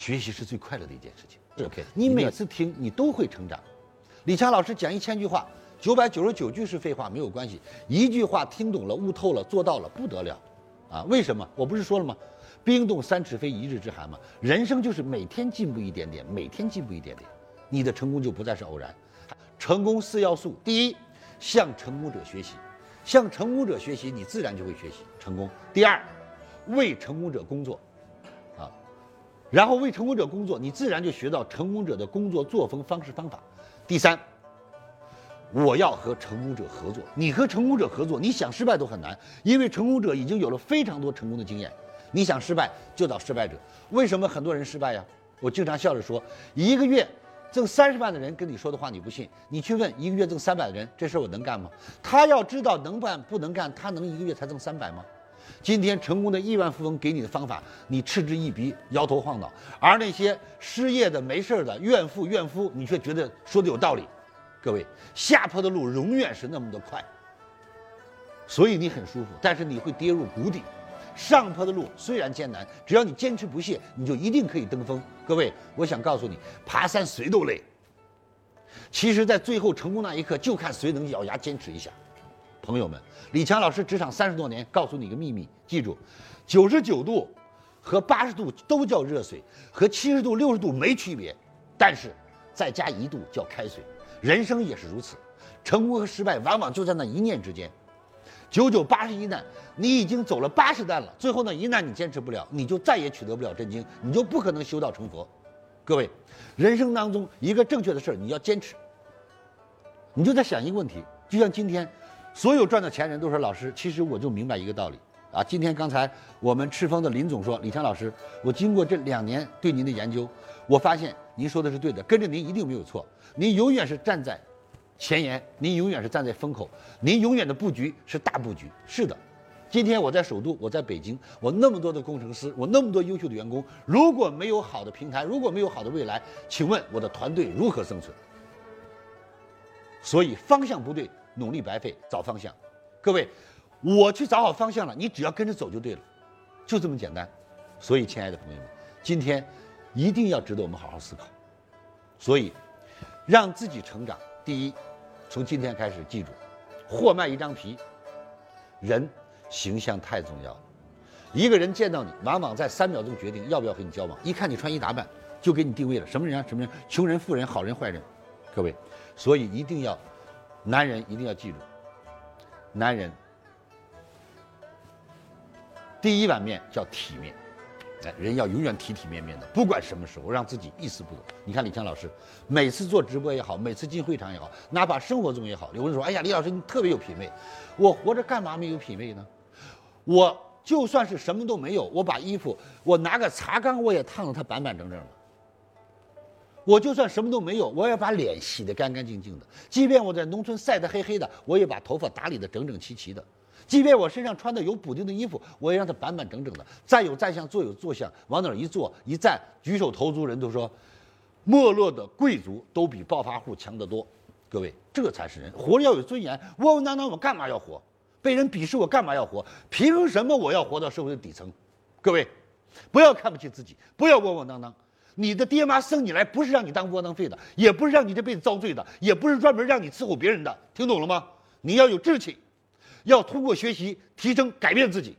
学习是最快乐的一件事情。OK，你每次听你都会成长。李强老师讲一千句话，九百九十九句是废话，没有关系。一句话听懂了、悟透了、做到了，不得了，啊？为什么？我不是说了吗？冰冻三尺非一日之寒嘛。人生就是每天进步一点点，每天进步一点点，你的成功就不再是偶然。成功四要素：第一，向成功者学习，向成功者学习，你自然就会学习成功。第二，为成功者工作，啊，然后为成功者工作，你自然就学到成功者的工作作风、方式、方法。第三，我要和成功者合作。你和成功者合作，你想失败都很难，因为成功者已经有了非常多成功的经验。你想失败，就找失败者。为什么很多人失败呀？我经常笑着说，一个月。挣三十万的人跟你说的话你不信，你去问一个月挣三百的人，这事我能干吗？他要知道能办不能干，他能一个月才挣三百吗？今天成功的亿万富翁给你的方法，你嗤之以鼻，摇头晃脑；而那些失业的、没事的怨妇怨夫，你却觉得说的有道理。各位，下坡的路永远是那么的快，所以你很舒服，但是你会跌入谷底。上坡的路虽然艰难，只要你坚持不懈，你就一定可以登峰。各位，我想告诉你，爬山谁都累。其实，在最后成功那一刻，就看谁能咬牙坚持一下。朋友们，李强老师职场三十多年，告诉你一个秘密，记住，九十九度和八十度都叫热水，和七十度、六十度没区别，但是再加一度叫开水。人生也是如此，成功和失败往往就在那一念之间。九九八十一难，你已经走了八十难了，最后那一难你坚持不了，你就再也取得不了真经，你就不可能修道成佛。各位，人生当中一个正确的事儿，你要坚持。你就在想一个问题，就像今天，所有赚的钱人都说老师，其实我就明白一个道理啊。今天刚才我们赤峰的林总说，李强老师，我经过这两年对您的研究，我发现您说的是对的，跟着您一定没有错，您永远是站在。前沿，您永远是站在风口，您永远的布局是大布局。是的，今天我在首都，我在北京，我那么多的工程师，我那么多优秀的员工，如果没有好的平台，如果没有好的未来，请问我的团队如何生存？所以方向不对，努力白费。找方向，各位，我去找好方向了，你只要跟着走就对了，就这么简单。所以，亲爱的朋友们，今天一定要值得我们好好思考。所以，让自己成长，第一。从今天开始，记住，货卖一张皮。人形象太重要了。一个人见到你，往往在三秒钟决定要不要和你交往。一看你穿衣打扮，就给你定位了，什么人啊？什么人？穷人、富人、好人、坏人。各位，所以一定要，男人一定要记住，男人第一碗面叫体面。哎，人要永远体体面面的，不管什么时候，让自己一丝不苟。你看李强老师，每次做直播也好，每次进会场也好，哪怕生活中也好，有人说：“哎呀，李老师你特别有品位。”我活着干嘛没有品位呢？我就算是什么都没有，我把衣服，我拿个茶缸，我也烫得它板板正正的。我就算什么都没有，我也把脸洗得干干净净的。即便我在农村晒得黑黑的，我也把头发打理得整整齐齐的。即便我身上穿的有补丁的衣服，我也让它板板正正的。站有站相，坐有坐相，往哪儿一坐一站，举手投足，人都说，没落的贵族都比暴发户强得多。各位，这才是人，活着要有尊严。窝窝囊囊，我干嘛要活？被人鄙视，我干嘛要活？凭什么我要活到社会的底层？各位，不要看不起自己，不要窝窝囊囊。你的爹妈生你来，不是让你当窝囊废的，也不是让你这辈子遭罪的，也不是专门让你伺候别人的。听懂了吗？你要有志气。要通过学习提升、改变自己，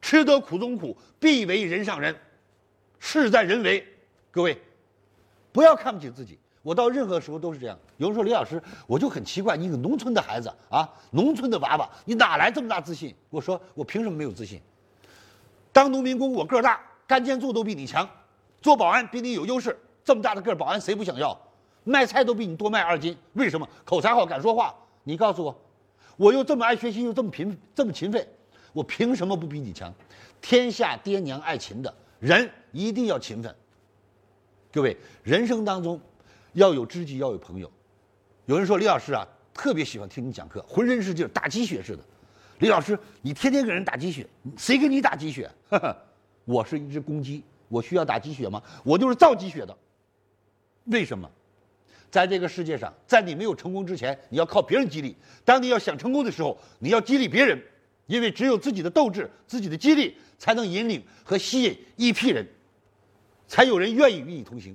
吃得苦中苦，必为人上人，事在人为。各位，不要看不起自己。我到任何时候都是这样。有人说李老师，我就很奇怪，你一个农村的孩子啊，农村的娃娃，你哪来这么大自信？我说我凭什么没有自信？当农民工我个儿大，干建筑都比你强，做保安比你有优势。这么大的个保安谁不想要？卖菜都比你多卖二斤，为什么？口才好，敢说话。你告诉我。我又这么爱学习，又这么勤这么勤奋，我凭什么不比你强？天下爹娘爱勤的人一定要勤奋。各位，人生当中要有知己，要有朋友。有人说李老师啊，特别喜欢听你讲课，浑身是劲，打鸡血似的。李老师，你天天给人打鸡血，谁给你打鸡血？我是一只公鸡，我需要打鸡血吗？我就是造鸡血的。为什么？在这个世界上，在你没有成功之前，你要靠别人激励；当你要想成功的时候，你要激励别人，因为只有自己的斗志、自己的激励，才能引领和吸引一批人。才有人愿意与你同行。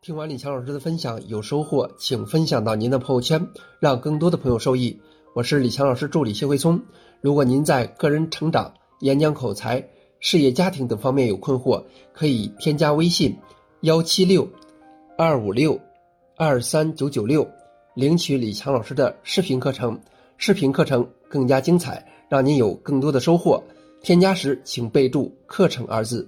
听完李强老师的分享，有收获，请分享到您的朋友圈，让更多的朋友受益。我是李强老师助理谢慧聪。如果您在个人成长、演讲口才、事业家庭等方面有困惑，可以添加微信幺七六二五六二三九九六，领取李强老师的视频课程。视频课程更加精彩，让您有更多的收获。添加时请备注“课程”二字。